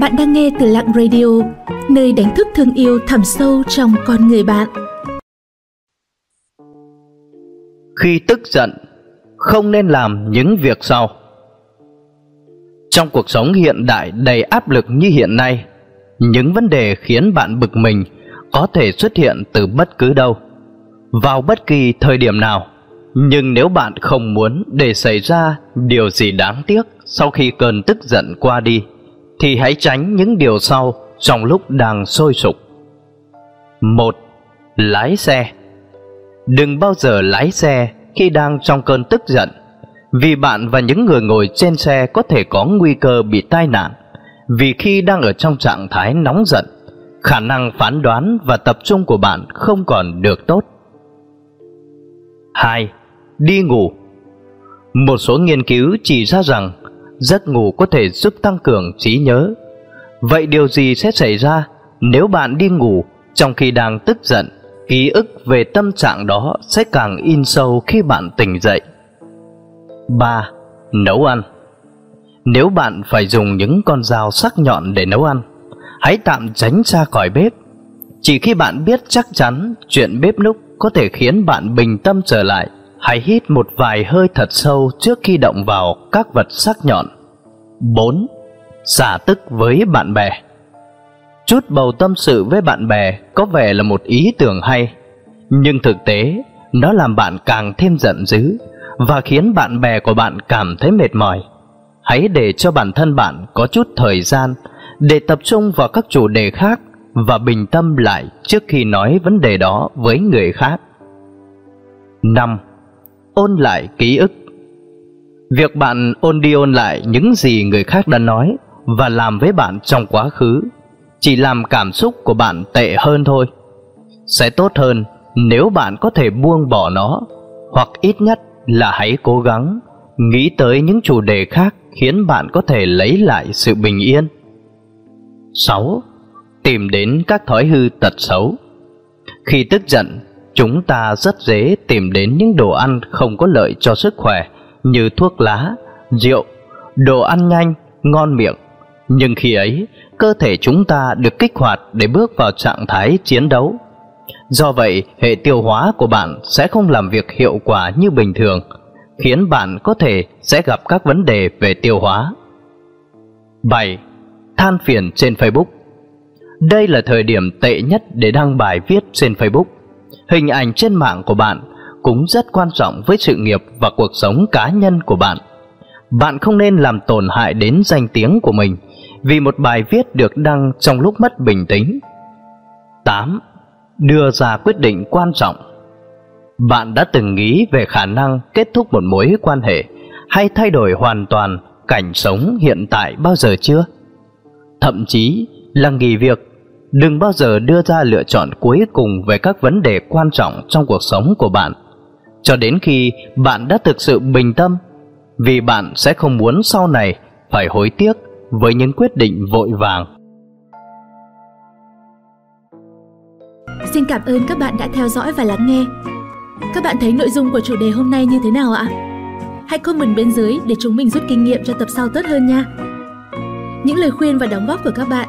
Bạn đang nghe từ Lặng Radio, nơi đánh thức thương yêu thẳm sâu trong con người bạn. Khi tức giận, không nên làm những việc sau. Trong cuộc sống hiện đại đầy áp lực như hiện nay, những vấn đề khiến bạn bực mình có thể xuất hiện từ bất cứ đâu, vào bất kỳ thời điểm nào. Nhưng nếu bạn không muốn để xảy ra điều gì đáng tiếc sau khi cơn tức giận qua đi, thì hãy tránh những điều sau trong lúc đang sôi sục. Một, lái xe. Đừng bao giờ lái xe khi đang trong cơn tức giận, vì bạn và những người ngồi trên xe có thể có nguy cơ bị tai nạn. Vì khi đang ở trong trạng thái nóng giận, khả năng phán đoán và tập trung của bạn không còn được tốt. 2. Đi ngủ Một số nghiên cứu chỉ ra rằng giấc ngủ có thể giúp tăng cường trí nhớ. Vậy điều gì sẽ xảy ra nếu bạn đi ngủ trong khi đang tức giận? Ký ức về tâm trạng đó sẽ càng in sâu khi bạn tỉnh dậy. 3. Nấu ăn Nếu bạn phải dùng những con dao sắc nhọn để nấu ăn, hãy tạm tránh xa khỏi bếp. Chỉ khi bạn biết chắc chắn chuyện bếp núc có thể khiến bạn bình tâm trở lại Hãy hít một vài hơi thật sâu trước khi động vào các vật sắc nhọn. 4. Xả tức với bạn bè Chút bầu tâm sự với bạn bè có vẻ là một ý tưởng hay, nhưng thực tế nó làm bạn càng thêm giận dữ và khiến bạn bè của bạn cảm thấy mệt mỏi. Hãy để cho bản thân bạn có chút thời gian để tập trung vào các chủ đề khác và bình tâm lại trước khi nói vấn đề đó với người khác. 5 ôn lại ký ức. Việc bạn ôn đi ôn lại những gì người khác đã nói và làm với bạn trong quá khứ chỉ làm cảm xúc của bạn tệ hơn thôi. Sẽ tốt hơn nếu bạn có thể buông bỏ nó hoặc ít nhất là hãy cố gắng nghĩ tới những chủ đề khác khiến bạn có thể lấy lại sự bình yên. 6. Tìm đến các thói hư tật xấu. Khi tức giận, chúng ta rất dễ tìm đến những đồ ăn không có lợi cho sức khỏe như thuốc lá, rượu, đồ ăn nhanh, ngon miệng. Nhưng khi ấy, cơ thể chúng ta được kích hoạt để bước vào trạng thái chiến đấu. Do vậy, hệ tiêu hóa của bạn sẽ không làm việc hiệu quả như bình thường, khiến bạn có thể sẽ gặp các vấn đề về tiêu hóa. 7. Than phiền trên Facebook Đây là thời điểm tệ nhất để đăng bài viết trên Facebook hình ảnh trên mạng của bạn cũng rất quan trọng với sự nghiệp và cuộc sống cá nhân của bạn. Bạn không nên làm tổn hại đến danh tiếng của mình vì một bài viết được đăng trong lúc mất bình tĩnh. 8. Đưa ra quyết định quan trọng Bạn đã từng nghĩ về khả năng kết thúc một mối quan hệ hay thay đổi hoàn toàn cảnh sống hiện tại bao giờ chưa? Thậm chí là nghỉ việc đừng bao giờ đưa ra lựa chọn cuối cùng về các vấn đề quan trọng trong cuộc sống của bạn cho đến khi bạn đã thực sự bình tâm, vì bạn sẽ không muốn sau này phải hối tiếc với những quyết định vội vàng Xin cảm ơn các bạn đã theo dõi và lắng nghe. Các bạn thấy nội dung của chủ đề hôm nay như thế nào ạ? Hãy comment bên dưới để chúng mình rút kinh nghiệm cho tập sau tốt hơn nha. Những lời khuyên và đóng góp của các bạn